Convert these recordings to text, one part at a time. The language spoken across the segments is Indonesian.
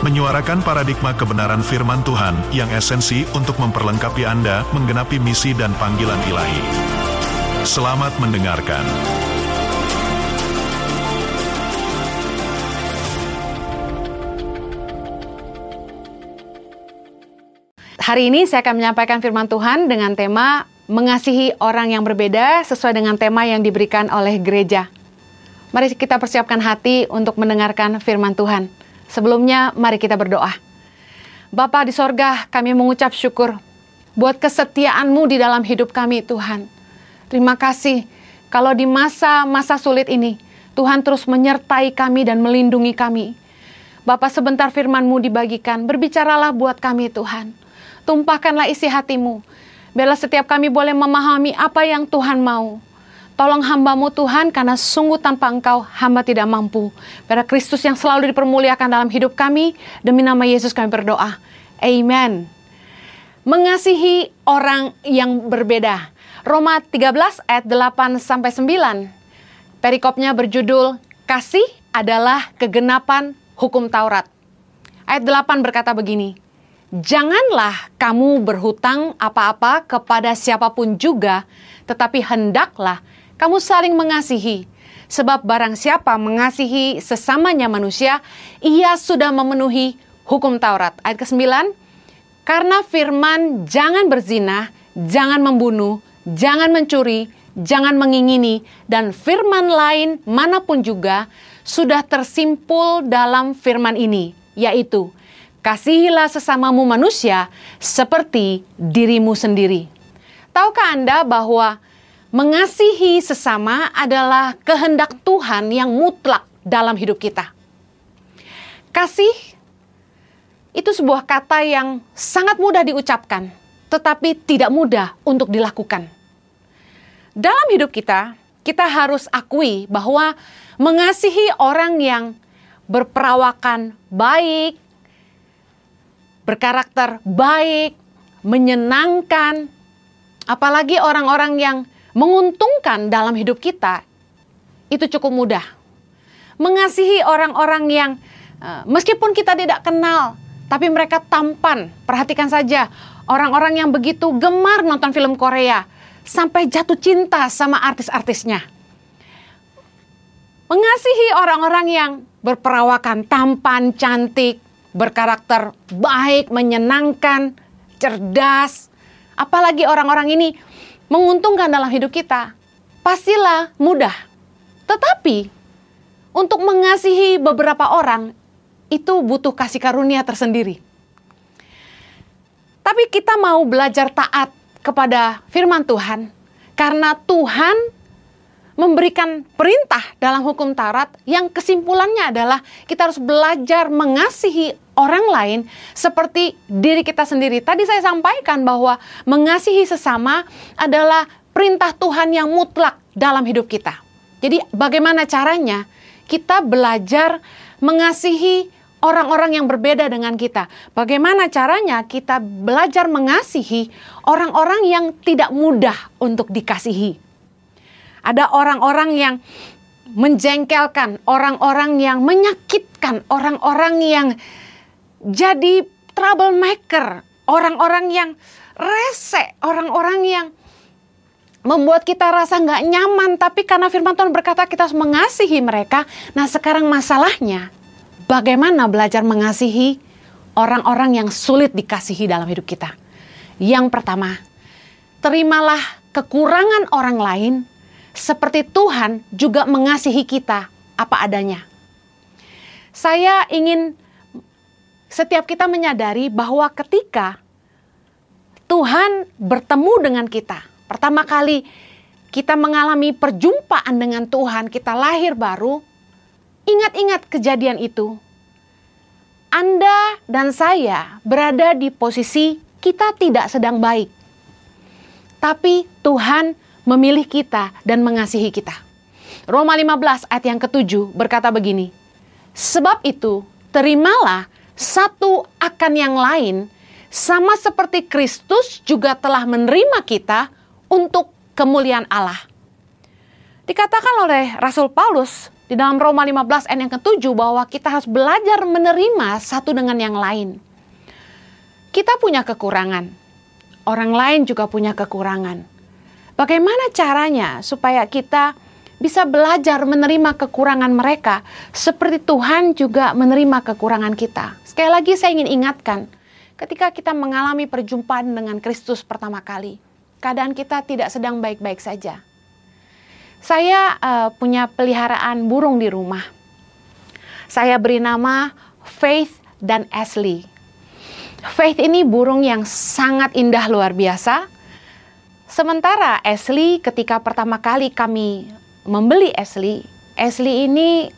menyuarakan paradigma kebenaran firman Tuhan yang esensi untuk memperlengkapi Anda menggenapi misi dan panggilan ilahi. Selamat mendengarkan. Hari ini saya akan menyampaikan firman Tuhan dengan tema mengasihi orang yang berbeda sesuai dengan tema yang diberikan oleh gereja. Mari kita persiapkan hati untuk mendengarkan firman Tuhan. Sebelumnya, mari kita berdoa. Bapa di sorga, kami mengucap syukur buat kesetiaan-Mu di dalam hidup kami, Tuhan. Terima kasih kalau di masa-masa sulit ini, Tuhan terus menyertai kami dan melindungi kami. Bapak sebentar firman-Mu dibagikan, berbicaralah buat kami Tuhan. Tumpahkanlah isi hatimu, biarlah setiap kami boleh memahami apa yang Tuhan mau. Tolong hambamu Tuhan, karena sungguh tanpa engkau hamba tidak mampu. Pada Kristus yang selalu dipermuliakan dalam hidup kami, demi nama Yesus kami berdoa. Amen. Mengasihi orang yang berbeda. Roma 13 ayat 8 sampai 9. Perikopnya berjudul Kasih adalah kegenapan hukum Taurat. Ayat 8 berkata begini, Janganlah kamu berhutang apa-apa kepada siapa pun juga, tetapi hendaklah kamu saling mengasihi. Sebab barang siapa mengasihi sesamanya manusia, ia sudah memenuhi hukum Taurat. Ayat ke-9, karena firman jangan berzina, jangan membunuh, jangan mencuri, jangan mengingini, dan firman lain mana pun juga sudah tersimpul dalam firman ini, yaitu kasihilah sesamamu manusia seperti dirimu sendiri. Tahukah Anda bahwa Mengasihi sesama adalah kehendak Tuhan yang mutlak dalam hidup kita. Kasih itu sebuah kata yang sangat mudah diucapkan, tetapi tidak mudah untuk dilakukan. Dalam hidup kita, kita harus akui bahwa mengasihi orang yang berperawakan baik, berkarakter baik, menyenangkan, apalagi orang-orang yang menguntungkan dalam hidup kita itu cukup mudah. Mengasihi orang-orang yang uh, meskipun kita tidak kenal, tapi mereka tampan. Perhatikan saja, orang-orang yang begitu gemar nonton film Korea sampai jatuh cinta sama artis-artisnya. Mengasihi orang-orang yang berperawakan tampan, cantik, berkarakter baik, menyenangkan, cerdas. Apalagi orang-orang ini menguntungkan dalam hidup kita, pastilah mudah. Tetapi untuk mengasihi beberapa orang itu butuh kasih karunia tersendiri. Tapi kita mau belajar taat kepada firman Tuhan karena Tuhan memberikan perintah dalam hukum Taurat yang kesimpulannya adalah kita harus belajar mengasihi orang lain seperti diri kita sendiri. Tadi saya sampaikan bahwa mengasihi sesama adalah perintah Tuhan yang mutlak dalam hidup kita. Jadi bagaimana caranya kita belajar mengasihi orang-orang yang berbeda dengan kita. Bagaimana caranya kita belajar mengasihi orang-orang yang tidak mudah untuk dikasihi. Ada orang-orang yang menjengkelkan, orang-orang yang menyakitkan, orang-orang yang jadi troublemaker, orang-orang yang rese, orang-orang yang membuat kita rasa nggak nyaman. Tapi karena firman Tuhan berkata kita harus mengasihi mereka. Nah sekarang masalahnya, bagaimana belajar mengasihi orang-orang yang sulit dikasihi dalam hidup kita. Yang pertama, terimalah kekurangan orang lain seperti Tuhan juga mengasihi kita apa adanya. Saya ingin setiap kita menyadari bahwa ketika Tuhan bertemu dengan kita, pertama kali kita mengalami perjumpaan dengan Tuhan, kita lahir baru, ingat-ingat kejadian itu. Anda dan saya berada di posisi kita tidak sedang baik. tapi Tuhan memilih kita dan mengasihi kita. Roma 15 ayat yang ketujuh berkata begini, Sebab itu, terimalah satu akan yang lain, sama seperti Kristus juga telah menerima kita untuk kemuliaan Allah. Dikatakan oleh Rasul Paulus di dalam Roma 15 ayat yang ketujuh bahwa kita harus belajar menerima satu dengan yang lain. Kita punya kekurangan, orang lain juga punya kekurangan. Bagaimana caranya supaya kita bisa belajar menerima kekurangan mereka seperti Tuhan juga menerima kekurangan kita. Sekali lagi saya ingin ingatkan, ketika kita mengalami perjumpaan dengan Kristus pertama kali, keadaan kita tidak sedang baik-baik saja. Saya uh, punya peliharaan burung di rumah. Saya beri nama Faith dan Ashley. Faith ini burung yang sangat indah luar biasa. Sementara Ashley ketika pertama kali kami membeli Ashley, Ashley ini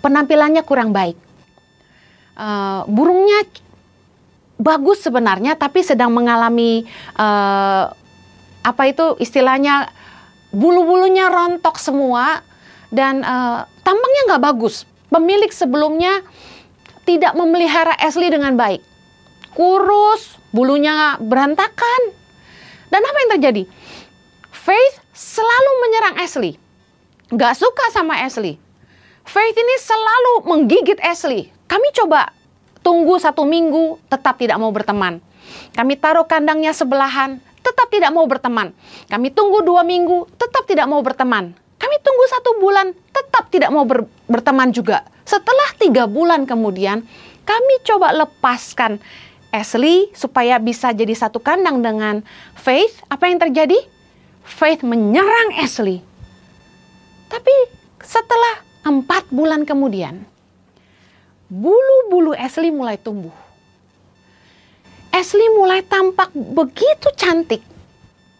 penampilannya kurang baik. Uh, burungnya bagus sebenarnya, tapi sedang mengalami uh, apa itu istilahnya bulu-bulunya rontok semua dan uh, tampangnya nggak bagus. Pemilik sebelumnya tidak memelihara Ashley dengan baik, kurus, bulunya berantakan. Dan apa yang terjadi? Faith selalu menyerang Ashley nggak suka sama Ashley. Faith ini selalu menggigit Ashley. Kami coba tunggu satu minggu, tetap tidak mau berteman. Kami taruh kandangnya sebelahan, tetap tidak mau berteman. Kami tunggu dua minggu, tetap tidak mau berteman. Kami tunggu satu bulan, tetap tidak mau ber berteman juga. Setelah tiga bulan kemudian, kami coba lepaskan Ashley supaya bisa jadi satu kandang dengan Faith. Apa yang terjadi? Faith menyerang Ashley tapi setelah empat bulan kemudian, bulu-bulu Ashley mulai tumbuh. Ashley mulai tampak begitu cantik.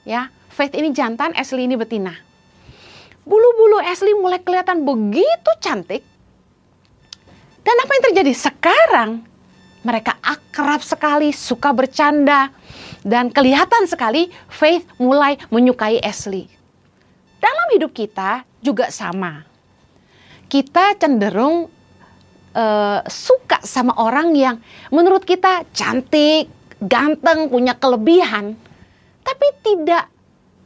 Ya, Faith ini jantan, Ashley ini betina. Bulu-bulu Ashley mulai kelihatan begitu cantik. Dan apa yang terjadi? Sekarang mereka akrab sekali, suka bercanda, dan kelihatan sekali Faith mulai menyukai Ashley. Dalam hidup kita, juga sama. Kita cenderung uh, suka sama orang yang menurut kita cantik, ganteng, punya kelebihan, tapi tidak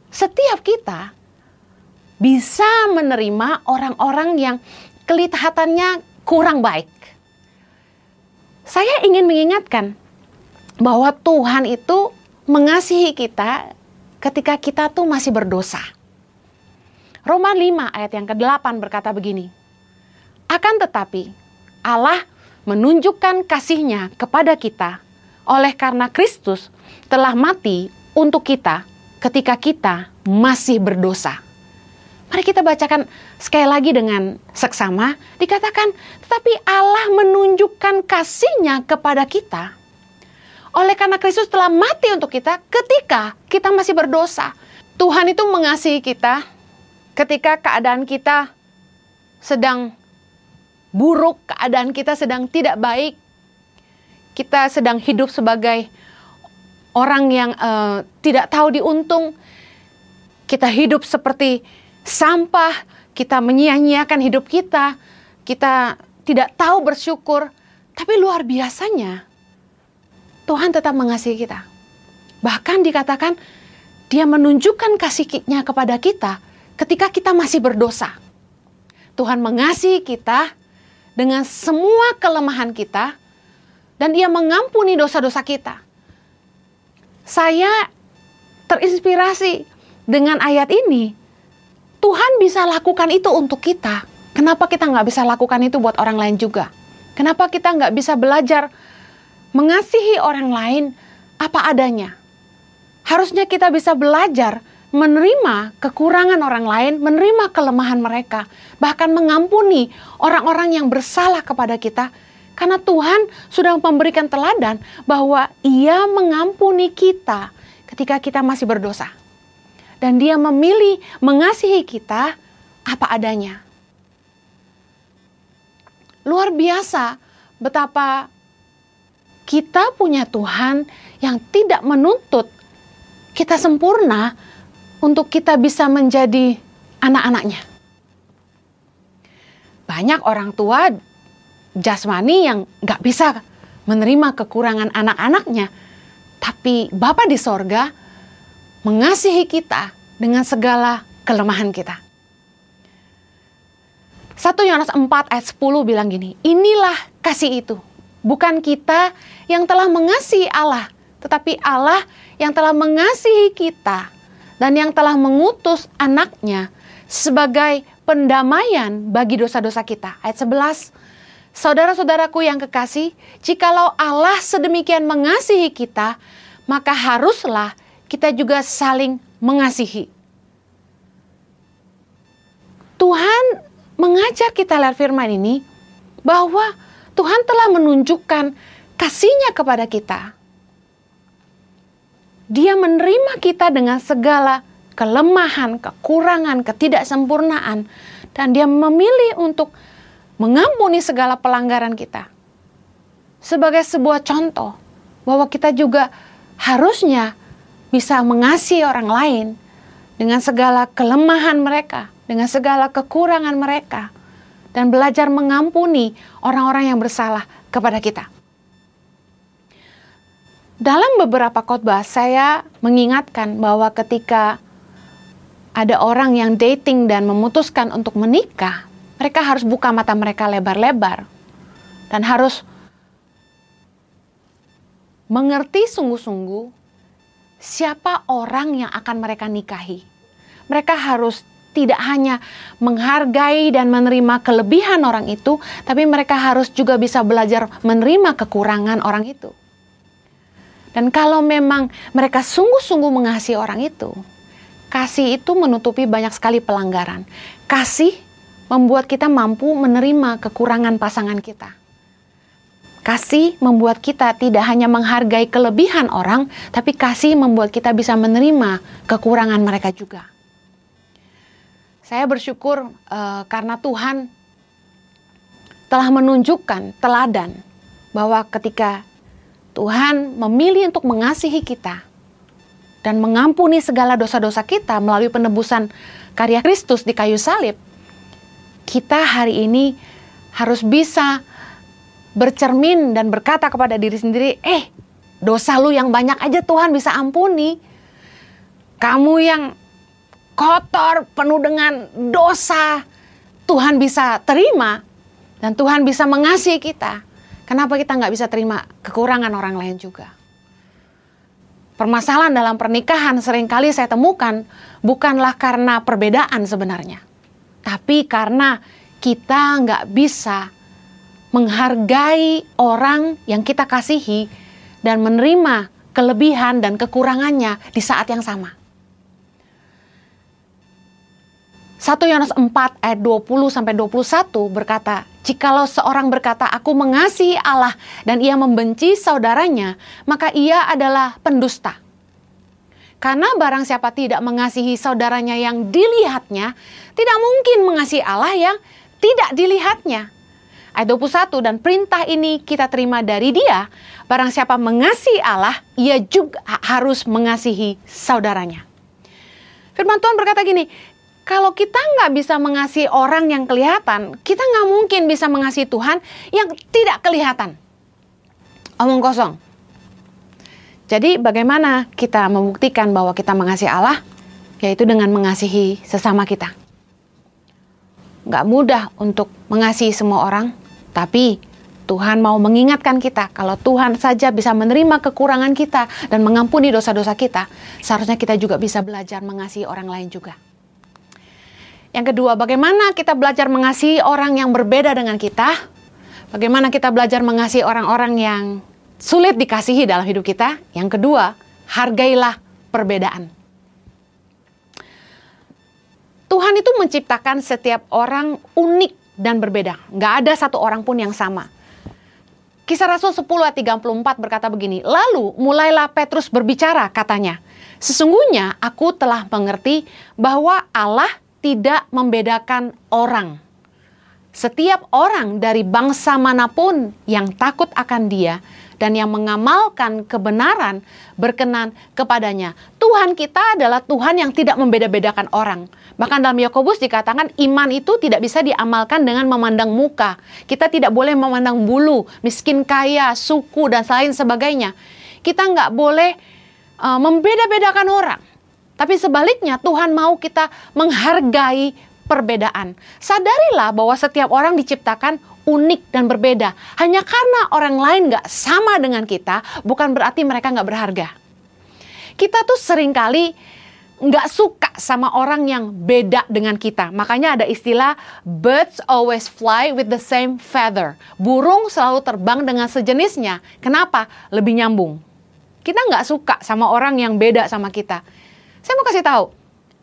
setiap kita bisa menerima orang-orang yang kelihatannya kurang baik. Saya ingin mengingatkan bahwa Tuhan itu mengasihi kita ketika kita tuh masih berdosa. Roma 5 ayat yang ke-8 berkata begini. Akan tetapi Allah menunjukkan kasihnya kepada kita oleh karena Kristus telah mati untuk kita ketika kita masih berdosa. Mari kita bacakan sekali lagi dengan seksama. Dikatakan, tetapi Allah menunjukkan kasihnya kepada kita. Oleh karena Kristus telah mati untuk kita ketika kita masih berdosa. Tuhan itu mengasihi kita ketika keadaan kita sedang buruk, keadaan kita sedang tidak baik, kita sedang hidup sebagai orang yang uh, tidak tahu diuntung, kita hidup seperti sampah, kita menyia-nyiakan hidup kita, kita tidak tahu bersyukur, tapi luar biasanya Tuhan tetap mengasihi kita. Bahkan dikatakan dia menunjukkan kasihnya kepada kita ketika kita masih berdosa. Tuhan mengasihi kita dengan semua kelemahan kita dan Dia mengampuni dosa-dosa kita. Saya terinspirasi dengan ayat ini. Tuhan bisa lakukan itu untuk kita. Kenapa kita nggak bisa lakukan itu buat orang lain juga? Kenapa kita nggak bisa belajar mengasihi orang lain apa adanya? Harusnya kita bisa belajar menerima kekurangan orang lain, menerima kelemahan mereka, bahkan mengampuni orang-orang yang bersalah kepada kita. Karena Tuhan sudah memberikan teladan bahwa Ia mengampuni kita ketika kita masih berdosa. Dan Dia memilih mengasihi kita apa adanya. Luar biasa betapa kita punya Tuhan yang tidak menuntut kita sempurna untuk kita bisa menjadi anak-anaknya. Banyak orang tua jasmani yang nggak bisa menerima kekurangan anak-anaknya. Tapi Bapa di sorga mengasihi kita dengan segala kelemahan kita. 1 Yohanes 4 ayat 10 bilang gini, inilah kasih itu. Bukan kita yang telah mengasihi Allah, tetapi Allah yang telah mengasihi kita dan yang telah mengutus anaknya sebagai pendamaian bagi dosa-dosa kita. Ayat 11, Saudara-saudaraku yang kekasih, jikalau Allah sedemikian mengasihi kita, maka haruslah kita juga saling mengasihi. Tuhan mengajak kita lihat firman ini bahwa Tuhan telah menunjukkan kasihnya kepada kita. Dia menerima kita dengan segala kelemahan, kekurangan, ketidaksempurnaan, dan Dia memilih untuk mengampuni segala pelanggaran kita. Sebagai sebuah contoh bahwa kita juga harusnya bisa mengasihi orang lain dengan segala kelemahan mereka, dengan segala kekurangan mereka, dan belajar mengampuni orang-orang yang bersalah kepada kita. Dalam beberapa khotbah saya mengingatkan bahwa ketika ada orang yang dating dan memutuskan untuk menikah, mereka harus buka mata mereka lebar-lebar dan harus mengerti sungguh-sungguh siapa orang yang akan mereka nikahi. Mereka harus tidak hanya menghargai dan menerima kelebihan orang itu, tapi mereka harus juga bisa belajar menerima kekurangan orang itu. Dan kalau memang mereka sungguh-sungguh mengasihi orang itu, kasih itu menutupi banyak sekali pelanggaran. Kasih membuat kita mampu menerima kekurangan pasangan kita. Kasih membuat kita tidak hanya menghargai kelebihan orang, tapi kasih membuat kita bisa menerima kekurangan mereka juga. Saya bersyukur uh, karena Tuhan telah menunjukkan teladan bahwa ketika Tuhan memilih untuk mengasihi kita dan mengampuni segala dosa-dosa kita melalui penebusan karya Kristus di kayu salib, kita hari ini harus bisa bercermin dan berkata kepada diri sendiri, eh dosa lu yang banyak aja Tuhan bisa ampuni. Kamu yang kotor, penuh dengan dosa, Tuhan bisa terima dan Tuhan bisa mengasihi kita. Kenapa kita nggak bisa terima kekurangan orang lain juga? Permasalahan dalam pernikahan sering kali saya temukan bukanlah karena perbedaan sebenarnya tapi karena kita nggak bisa menghargai orang yang kita kasihi dan menerima kelebihan dan kekurangannya di saat yang sama. 1 Yohanes 4 ayat 20 sampai 21 berkata, "Jikalau seorang berkata, aku mengasihi Allah dan ia membenci saudaranya, maka ia adalah pendusta. Karena barang siapa tidak mengasihi saudaranya yang dilihatnya, tidak mungkin mengasihi Allah yang tidak dilihatnya. Ayat 21, dan perintah ini kita terima dari dia, barang siapa mengasihi Allah, ia juga harus mengasihi saudaranya. Firman Tuhan berkata gini, kalau kita nggak bisa mengasihi orang yang kelihatan, kita nggak mungkin bisa mengasihi Tuhan yang tidak kelihatan. Omong kosong. Jadi bagaimana kita membuktikan bahwa kita mengasihi Allah? Yaitu dengan mengasihi sesama kita. Gak mudah untuk mengasihi semua orang, tapi Tuhan mau mengingatkan kita kalau Tuhan saja bisa menerima kekurangan kita dan mengampuni dosa-dosa kita, seharusnya kita juga bisa belajar mengasihi orang lain juga. Yang kedua, bagaimana kita belajar mengasihi orang yang berbeda dengan kita? Bagaimana kita belajar mengasihi orang-orang yang sulit dikasihi dalam hidup kita. Yang kedua, hargailah perbedaan. Tuhan itu menciptakan setiap orang unik dan berbeda. Nggak ada satu orang pun yang sama. Kisah Rasul 10 ayat 34 berkata begini, Lalu mulailah Petrus berbicara katanya, Sesungguhnya aku telah mengerti bahwa Allah tidak membedakan orang. Setiap orang dari bangsa mana pun yang takut akan dia dan yang mengamalkan kebenaran berkenan kepadanya. Tuhan kita adalah Tuhan yang tidak membeda-bedakan orang. Bahkan dalam Yakobus dikatakan iman itu tidak bisa diamalkan dengan memandang muka. Kita tidak boleh memandang bulu, miskin kaya, suku dan lain sebagainya. Kita nggak boleh uh, membeda-bedakan orang. Tapi sebaliknya Tuhan mau kita menghargai perbedaan. Sadarilah bahwa setiap orang diciptakan unik dan berbeda. Hanya karena orang lain nggak sama dengan kita, bukan berarti mereka nggak berharga. Kita tuh sering kali nggak suka sama orang yang beda dengan kita. Makanya ada istilah birds always fly with the same feather. Burung selalu terbang dengan sejenisnya. Kenapa? Lebih nyambung. Kita nggak suka sama orang yang beda sama kita. Saya mau kasih tahu,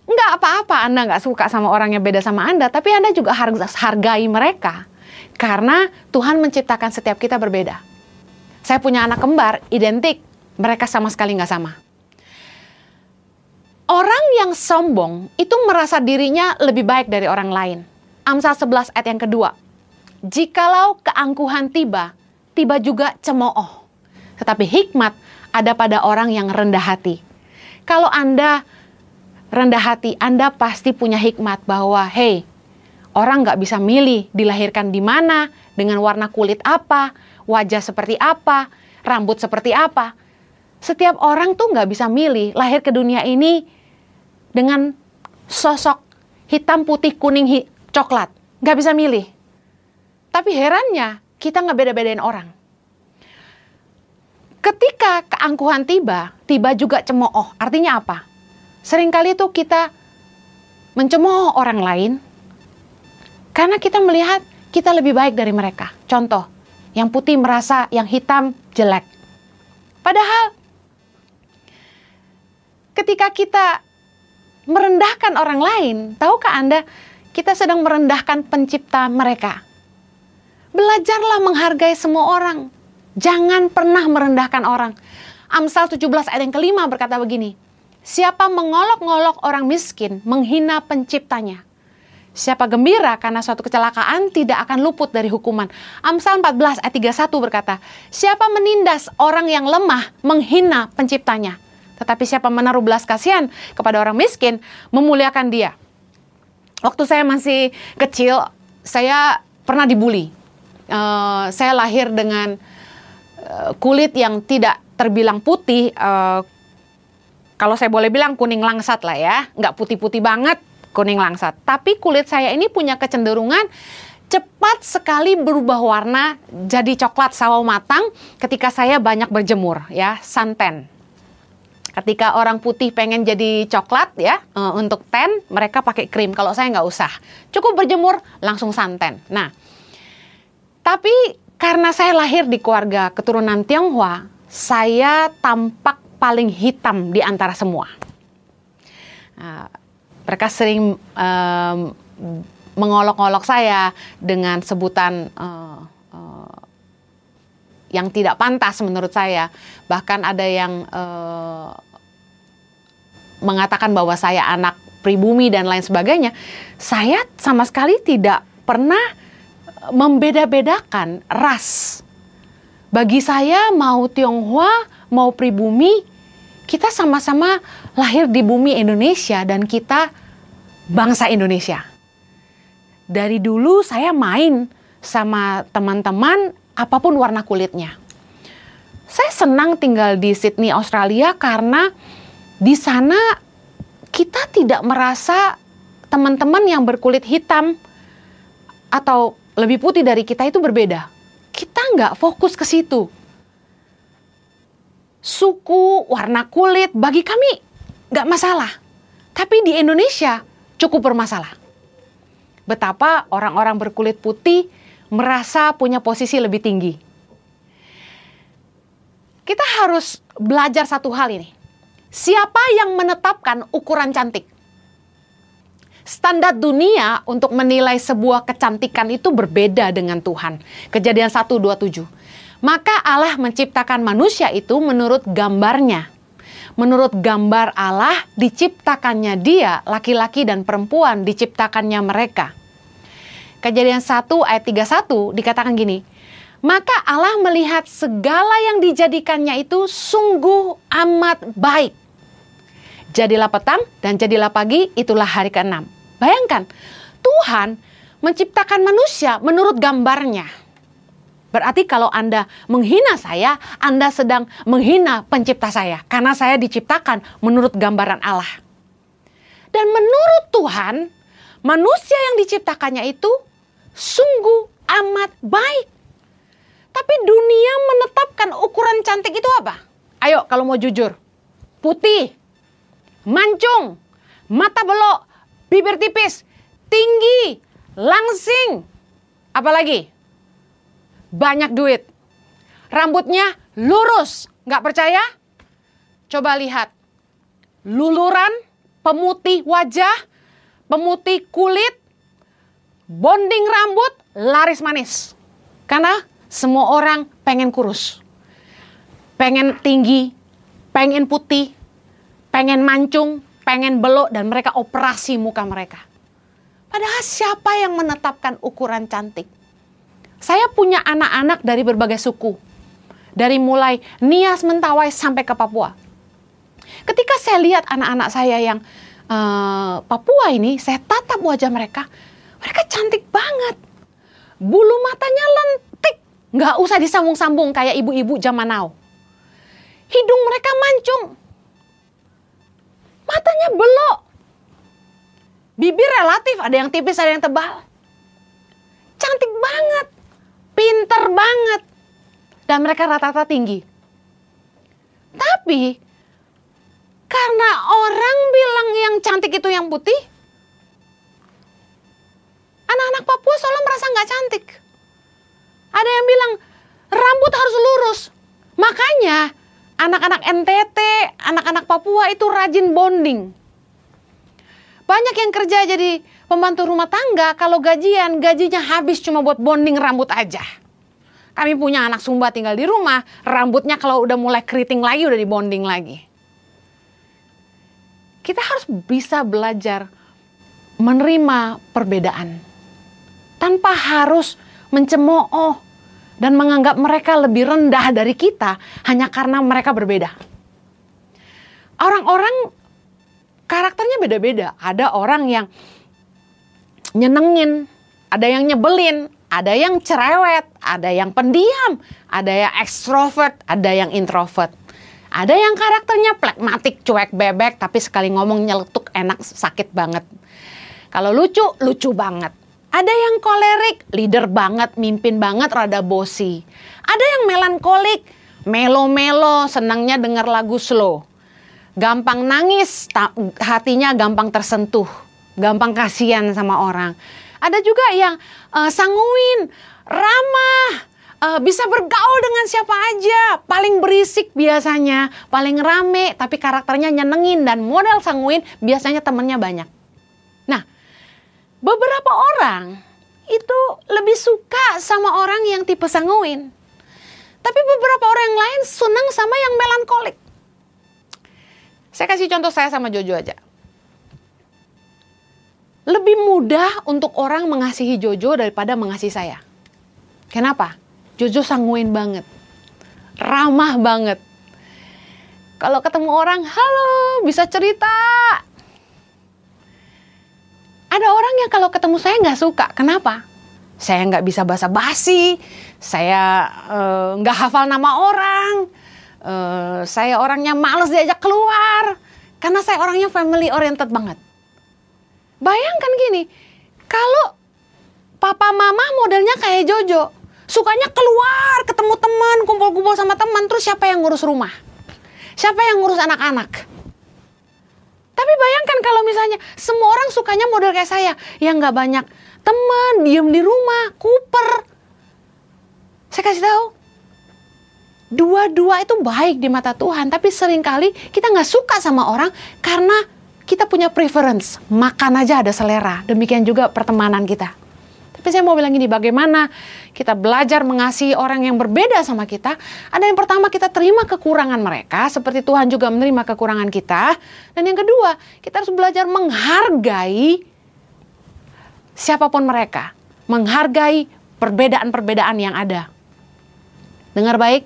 nggak apa-apa Anda nggak suka sama orang yang beda sama Anda, tapi Anda juga harus hargai mereka. Karena Tuhan menciptakan setiap kita berbeda. Saya punya anak kembar, identik. Mereka sama sekali nggak sama. Orang yang sombong itu merasa dirinya lebih baik dari orang lain. Amsal 11 ayat yang kedua. Jikalau keangkuhan tiba, tiba juga cemooh. Tetapi hikmat ada pada orang yang rendah hati. Kalau Anda rendah hati, Anda pasti punya hikmat bahwa, hey, Orang nggak bisa milih dilahirkan di mana, dengan warna kulit apa, wajah seperti apa, rambut seperti apa. Setiap orang tuh nggak bisa milih lahir ke dunia ini dengan sosok hitam, putih, kuning, hi coklat. Nggak bisa milih. Tapi herannya, kita nggak beda-bedain orang. Ketika keangkuhan tiba, tiba juga cemooh. Artinya apa? Seringkali tuh kita mencemooh orang lain, karena kita melihat kita lebih baik dari mereka. Contoh, yang putih merasa yang hitam jelek. Padahal ketika kita merendahkan orang lain, tahukah Anda kita sedang merendahkan pencipta mereka? Belajarlah menghargai semua orang. Jangan pernah merendahkan orang. Amsal 17 ayat yang kelima berkata begini, Siapa mengolok-ngolok orang miskin, menghina penciptanya. Siapa gembira karena suatu kecelakaan tidak akan luput dari hukuman. Amsal 14 ayat 31 berkata, Siapa menindas orang yang lemah menghina penciptanya. Tetapi siapa menaruh belas kasihan kepada orang miskin memuliakan dia. Waktu saya masih kecil, saya pernah dibully. Uh, saya lahir dengan uh, kulit yang tidak terbilang putih. Uh, kalau saya boleh bilang kuning langsat lah ya, nggak putih-putih banget, kuning langsat. Tapi kulit saya ini punya kecenderungan cepat sekali berubah warna jadi coklat sawo matang ketika saya banyak berjemur ya santen. Ketika orang putih pengen jadi coklat ya uh, untuk ten mereka pakai krim. Kalau saya nggak usah, cukup berjemur langsung santen. Nah, tapi karena saya lahir di keluarga keturunan Tionghoa, saya tampak paling hitam di antara semua. Nah, mereka sering um, mengolok-olok saya dengan sebutan uh, yang tidak pantas menurut saya. Bahkan ada yang uh, mengatakan bahwa saya anak pribumi dan lain sebagainya. Saya sama sekali tidak pernah membeda-bedakan ras. Bagi saya mau Tionghoa, mau pribumi, kita sama-sama lahir di bumi Indonesia dan kita bangsa Indonesia. Dari dulu saya main sama teman-teman apa pun warna kulitnya. Saya senang tinggal di Sydney, Australia karena di sana kita tidak merasa teman-teman yang berkulit hitam atau lebih putih dari kita itu berbeda. Kita nggak fokus ke situ. Suku, warna kulit, bagi kami nggak masalah. Tapi di Indonesia, cukup bermasalah. Betapa orang-orang berkulit putih merasa punya posisi lebih tinggi. Kita harus belajar satu hal ini. Siapa yang menetapkan ukuran cantik? Standar dunia untuk menilai sebuah kecantikan itu berbeda dengan Tuhan. Kejadian 1:27. Maka Allah menciptakan manusia itu menurut gambarnya menurut gambar Allah diciptakannya dia, laki-laki dan perempuan diciptakannya mereka. Kejadian 1 ayat 31 dikatakan gini, Maka Allah melihat segala yang dijadikannya itu sungguh amat baik. Jadilah petang dan jadilah pagi, itulah hari ke-6. Bayangkan, Tuhan menciptakan manusia menurut gambarnya. Berarti kalau Anda menghina saya, Anda sedang menghina pencipta saya. Karena saya diciptakan menurut gambaran Allah. Dan menurut Tuhan, manusia yang diciptakannya itu sungguh amat baik. Tapi dunia menetapkan ukuran cantik itu apa? Ayo kalau mau jujur. Putih, mancung, mata belok, bibir tipis, tinggi, langsing. Apalagi? Banyak duit. Rambutnya lurus. Nggak percaya? Coba lihat. Luluran, pemutih wajah, pemutih kulit, bonding rambut, laris manis. Karena semua orang pengen kurus. Pengen tinggi, pengen putih, pengen mancung, pengen belok dan mereka operasi muka mereka. Padahal siapa yang menetapkan ukuran cantik? Saya punya anak-anak dari berbagai suku. Dari mulai Nias Mentawai sampai ke Papua. Ketika saya lihat anak-anak saya yang uh, Papua ini, saya tatap wajah mereka. Mereka cantik banget. Bulu matanya lentik Nggak usah disambung-sambung kayak ibu-ibu zaman now. Hidung mereka mancung. Matanya belok. Bibir relatif, ada yang tipis, ada yang tebal. Cantik banget. Pinter banget. Dan mereka rata-rata tinggi. Tapi, karena orang bilang yang cantik itu yang putih, anak-anak Papua soalnya merasa nggak cantik. Ada yang bilang rambut harus lurus. Makanya anak-anak NTT, anak-anak Papua itu rajin bonding. Banyak yang kerja jadi pembantu rumah tangga, kalau gajian, gajinya habis cuma buat bonding rambut aja. Kami punya anak Sumba tinggal di rumah, rambutnya kalau udah mulai keriting lagi udah dibonding lagi. Kita harus bisa belajar menerima perbedaan tanpa harus mencemooh dan menganggap mereka lebih rendah dari kita hanya karena mereka berbeda. Orang-orang karakternya beda-beda. Ada orang yang nyenengin, ada yang nyebelin, ada yang cerewet, ada yang pendiam, ada yang ekstrovert, ada yang introvert. Ada yang karakternya plekmatik, cuek bebek, tapi sekali ngomong nyeletuk enak sakit banget. Kalau lucu, lucu banget. Ada yang kolerik, leader banget, mimpin banget, rada bosi. Ada yang melankolik, melo-melo, senangnya dengar lagu slow. Gampang nangis, hatinya gampang tersentuh. Gampang kasihan sama orang. Ada juga yang uh, sanguin, ramah, uh, bisa bergaul dengan siapa aja. Paling berisik biasanya, paling rame, tapi karakternya nyenengin dan model sanguin biasanya temennya banyak. Nah, beberapa orang itu lebih suka sama orang yang tipe sanguin. Tapi beberapa orang yang lain senang sama yang melankolik. Saya kasih contoh saya sama Jojo aja. Lebih mudah untuk orang mengasihi Jojo daripada mengasihi saya. Kenapa? Jojo sanguin banget. Ramah banget. Kalau ketemu orang, halo, bisa cerita, ada orang yang kalau ketemu saya nggak suka. Kenapa? Saya nggak bisa bahasa basi, saya eh, nggak uh, hafal nama orang, uh, saya orangnya males diajak keluar, karena saya orangnya family oriented banget. Bayangkan gini, kalau papa mama modelnya kayak Jojo, sukanya keluar, ketemu teman, kumpul-kumpul sama teman, terus siapa yang ngurus rumah? Siapa yang ngurus anak-anak? Tapi bayangkan kalau misalnya semua orang sukanya model kayak saya, yang nggak banyak teman, diem di rumah, kuper. Saya kasih tahu, dua-dua itu baik di mata Tuhan, tapi sering kali kita nggak suka sama orang karena kita punya preference, makan aja ada selera. Demikian juga pertemanan kita. Tapi saya mau bilang gini, bagaimana kita belajar mengasihi orang yang berbeda sama kita? Ada yang pertama kita terima kekurangan mereka, seperti Tuhan juga menerima kekurangan kita. Dan yang kedua, kita harus belajar menghargai siapa pun mereka. Menghargai perbedaan-perbedaan yang ada. Dengar baik,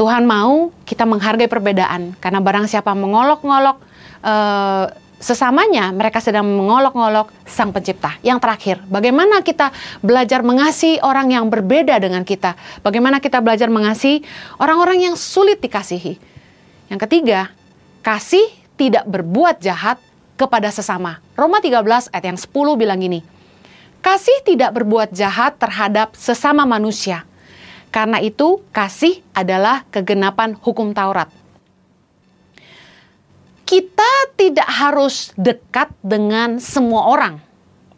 Tuhan mau kita menghargai perbedaan karena barang siapa mengolok-ngolok uh, sesamanya, mereka sedang mengolok-ngolok Sang Pencipta. Yang terakhir, bagaimana kita belajar mengasihi orang yang berbeda dengan kita? Bagaimana kita belajar mengasihi orang-orang yang sulit dikasihi? Yang ketiga, kasih tidak berbuat jahat kepada sesama. Roma 13 ayat yang 10 bilang gini, Kasih tidak berbuat jahat terhadap sesama manusia, karena itu, kasih adalah kegenapan hukum Taurat. Kita tidak harus dekat dengan semua orang.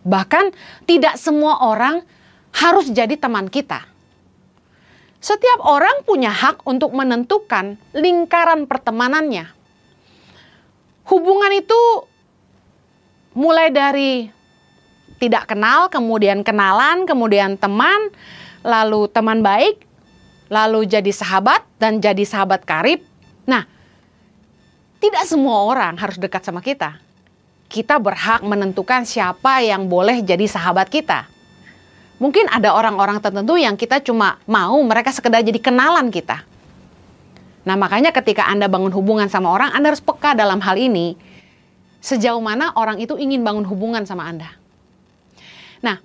Bahkan tidak semua orang harus jadi teman kita. Setiap orang punya hak untuk menentukan lingkaran pertemanannya. Hubungan itu mulai dari tidak kenal, kemudian kenalan, kemudian teman, lalu teman baik, lalu jadi sahabat dan jadi sahabat karib. Nah, tidak semua orang harus dekat sama kita. Kita berhak menentukan siapa yang boleh jadi sahabat kita. Mungkin ada orang-orang tertentu yang kita cuma mau mereka sekedar jadi kenalan kita. Nah, makanya ketika Anda bangun hubungan sama orang, Anda harus peka dalam hal ini. Sejauh mana orang itu ingin bangun hubungan sama Anda. Nah,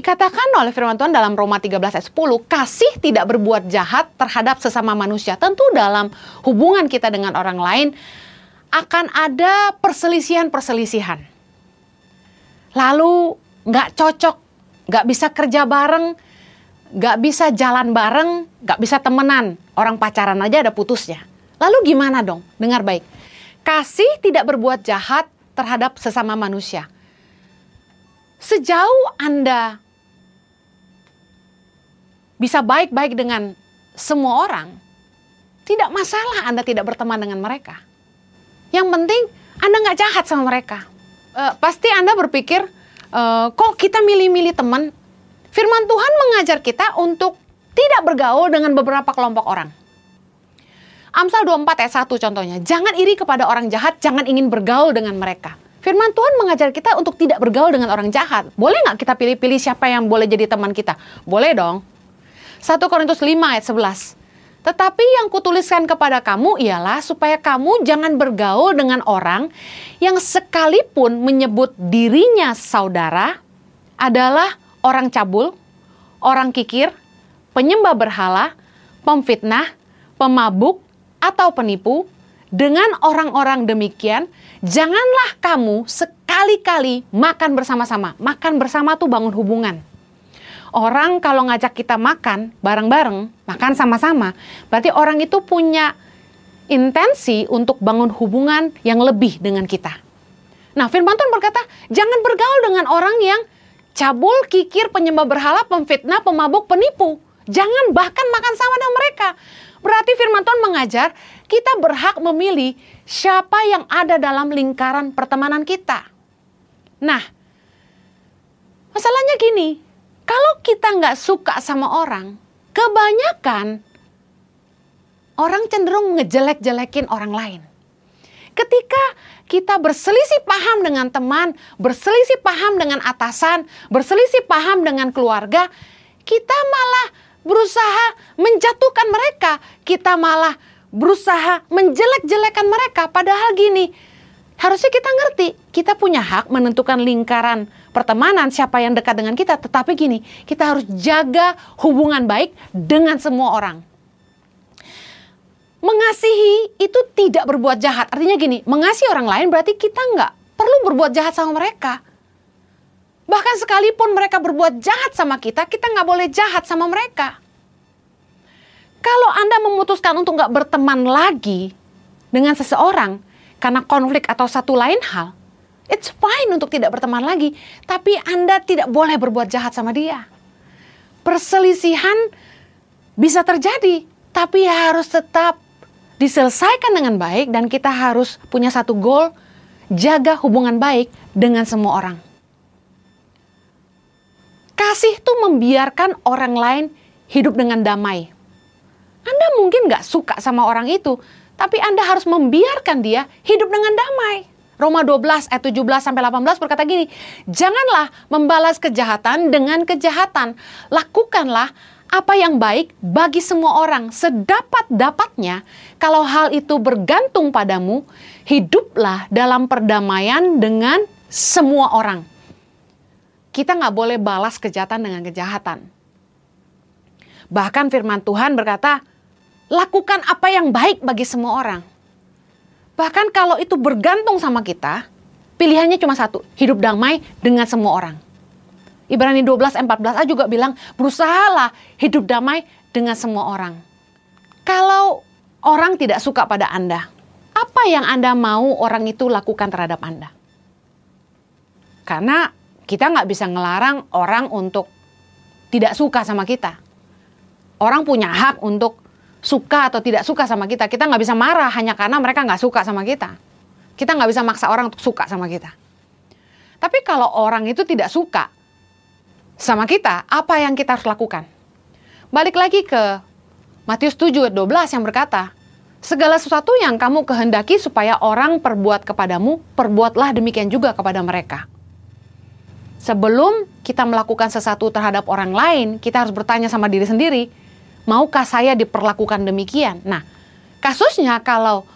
Dikatakan oleh firman Tuhan dalam Roma 13 ayat 10, kasih tidak berbuat jahat terhadap sesama manusia. Tentu dalam hubungan kita dengan orang lain akan ada perselisihan-perselisihan. Lalu nggak cocok, nggak bisa kerja bareng, nggak bisa jalan bareng, nggak bisa temenan. Orang pacaran aja ada putusnya. Lalu gimana dong? Dengar baik. Kasih tidak berbuat jahat terhadap sesama manusia Sejauh Anda bisa baik-baik dengan semua orang, tidak masalah Anda tidak berteman dengan mereka. Yang penting Anda nggak jahat sama mereka. E, pasti Anda berpikir, e, kok kita milih-milih teman? Firman Tuhan mengajar kita untuk tidak bergaul dengan beberapa kelompok orang. Amsal 24 ayat 1 contohnya, jangan iri kepada orang jahat, jangan ingin bergaul dengan mereka. Firman Tuhan mengajar kita untuk tidak bergaul dengan orang jahat. Boleh nggak kita pilih-pilih siapa yang boleh jadi teman kita? Boleh dong. 1 Korintus 5 ayat 11. Tetapi yang kutuliskan kepada kamu ialah supaya kamu jangan bergaul dengan orang yang sekalipun menyebut dirinya saudara adalah orang cabul, orang kikir, penyembah berhala, pemfitnah, pemabuk, atau penipu. Dengan orang-orang demikian, Janganlah kamu sekali-kali makan bersama-sama. Makan bersama tuh bangun hubungan. Orang kalau ngajak kita makan bareng-bareng, makan sama-sama, berarti orang itu punya intensi untuk bangun hubungan yang lebih dengan kita. Nah, firman Tuhan berkata, jangan bergaul dengan orang yang cabul, kikir, penyembah berhala, pemfitnah, pemabuk, penipu. Jangan bahkan makan sama dengan mereka. Berarti firman Tuhan mengajar kita berhak memilih siapa yang ada dalam lingkaran pertemanan kita. Nah, masalahnya gini, kalau kita nggak suka sama orang, kebanyakan orang cenderung ngejelek-jelekin orang lain. Ketika kita berselisih paham dengan teman, berselisih paham dengan atasan, berselisih paham dengan keluarga, kita malah berusaha menjatuhkan mereka. Kita malah berusaha menjelek-jelekan mereka. Padahal gini, harusnya kita ngerti, kita punya hak menentukan lingkaran pertemanan siapa yang dekat dengan kita. Tetapi gini, kita harus jaga hubungan baik dengan semua orang. Mengasihi itu tidak berbuat jahat. Artinya gini, mengasihi orang lain berarti kita nggak perlu berbuat jahat sama mereka. Bahkan sekalipun mereka berbuat jahat sama kita, kita nggak boleh jahat sama mereka. Kalau Anda memutuskan untuk nggak berteman lagi dengan seseorang karena konflik atau satu lain hal, it's fine untuk tidak berteman lagi. Tapi Anda tidak boleh berbuat jahat sama dia. Perselisihan bisa terjadi, tapi harus tetap diselesaikan dengan baik dan kita harus punya satu goal, jaga hubungan baik dengan semua orang. Kasih itu membiarkan orang lain hidup dengan damai. Anda mungkin nggak suka sama orang itu, tapi Anda harus membiarkan dia hidup dengan damai. Roma 12 ayat 17 sampai 18 berkata gini, "Janganlah membalas kejahatan dengan kejahatan. Lakukanlah apa yang baik bagi semua orang sedapat-dapatnya. Kalau hal itu bergantung padamu, hiduplah dalam perdamaian dengan semua orang. Kita nggak boleh balas kejahatan dengan kejahatan. Bahkan firman Tuhan berkata, lakukan apa yang baik bagi semua orang. Bahkan kalau itu bergantung sama kita, pilihannya cuma satu, hidup damai dengan semua orang. Ibrani 12 14a juga bilang, berusahalah hidup damai dengan semua orang. Kalau orang tidak suka pada Anda, apa yang Anda mau orang itu lakukan terhadap Anda? Karena kita nggak bisa ngelarang orang untuk tidak suka sama kita. Orang punya hak untuk suka atau tidak suka sama kita. Kita nggak bisa marah hanya karena mereka nggak suka sama kita. Kita nggak bisa maksa orang untuk suka sama kita. Tapi kalau orang itu tidak suka, sama kita, apa yang kita harus lakukan? Balik lagi ke Matius 7 ayat 12 yang berkata, Segala sesuatu yang kamu kehendaki supaya orang perbuat kepadamu, perbuatlah demikian juga kepada mereka. Sebelum kita melakukan sesuatu terhadap orang lain, kita harus bertanya sama diri sendiri, maukah saya diperlakukan demikian? Nah, kasusnya kalau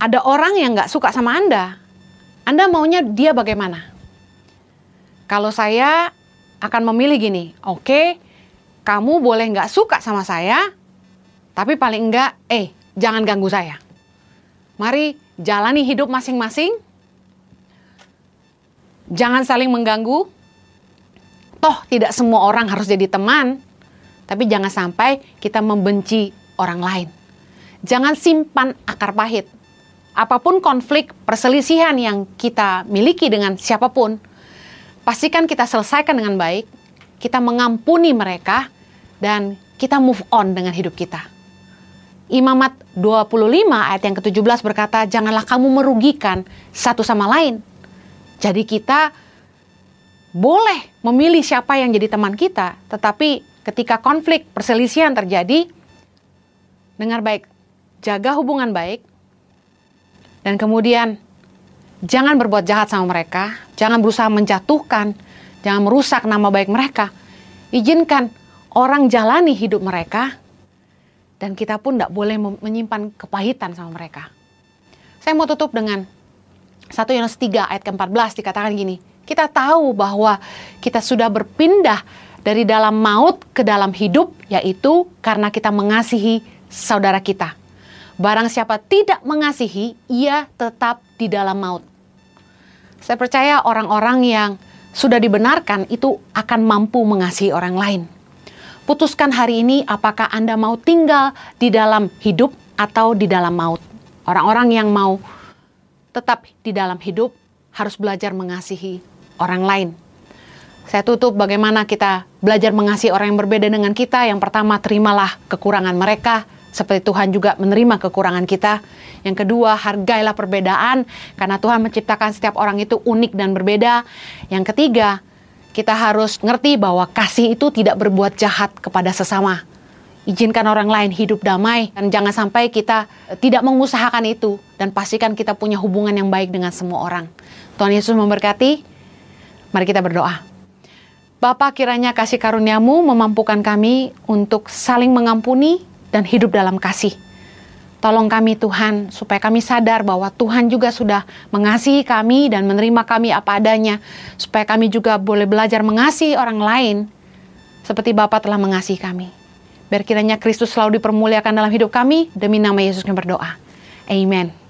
ada orang yang nggak suka sama Anda, Anda maunya dia bagaimana? Kalau saya akan memilih gini, oke, okay, kamu boleh nggak suka sama saya, tapi paling enggak, eh, jangan ganggu saya. Mari jalani hidup masing-masing, jangan saling mengganggu. Toh tidak semua orang harus jadi teman, tapi jangan sampai kita membenci orang lain. Jangan simpan akar pahit. Apa pun konflik, perselisihan yang kita miliki dengan siapa pun, pastikan kita selesaikan dengan baik, kita mengampuni mereka, dan kita move on dengan hidup kita. Imamat 25 ayat yang ke-17 berkata, janganlah kamu merugikan satu sama lain. Jadi kita boleh memilih siapa yang jadi teman kita, tetapi ketika konflik perselisihan terjadi, dengar baik, jaga hubungan baik, dan kemudian Jangan berbuat jahat sama mereka, jangan berusaha menjatuhkan, jangan merusak nama baik mereka. Izinkan orang jalani hidup mereka, dan kita pun tidak boleh menyimpan kepahitan sama mereka. Saya mau tutup dengan 1 Yohanes 3 ayat ke-14 dikatakan gini, kita tahu bahwa kita sudah berpindah dari dalam maut ke dalam hidup, yaitu karena kita mengasihi saudara kita. Barang siapa tidak mengasihi, ia tetap di dalam maut. Saya percaya orang-orang yang sudah dibenarkan itu akan mampu mengasihi orang lain. Putuskan hari ini apakah Anda mau tinggal di dalam hidup atau di dalam maut. Orang-orang yang mau tetap di dalam hidup harus belajar mengasihi orang lain. Saya tutup bagaimana kita belajar mengasihi orang yang berbeda dengan kita. Yang pertama, terimalah kekurangan mereka seperti Tuhan juga menerima kekurangan kita. Yang kedua, hargailah perbedaan karena Tuhan menciptakan setiap orang itu unik dan berbeda. Yang ketiga, kita harus ngerti bahwa kasih itu tidak berbuat jahat kepada sesama. Izinkan orang lain hidup damai dan jangan sampai kita tidak mengusahakan itu dan pastikan kita punya hubungan yang baik dengan semua orang. Tuhan Yesus memberkati. Mari kita berdoa. Bapa kiranya kasih karuniamu memampukan kami untuk saling mengampuni, dan hidup dalam kasih. Tolong kami Tuhan supaya kami sadar bahwa Tuhan juga sudah mengasihi kami dan menerima kami apa adanya. Supaya kami juga boleh belajar mengasihi orang lain seperti Bapa telah mengasihi kami. Biar kiranya Kristus selalu dipermuliakan dalam hidup kami demi nama Yesus yang berdoa. Amen.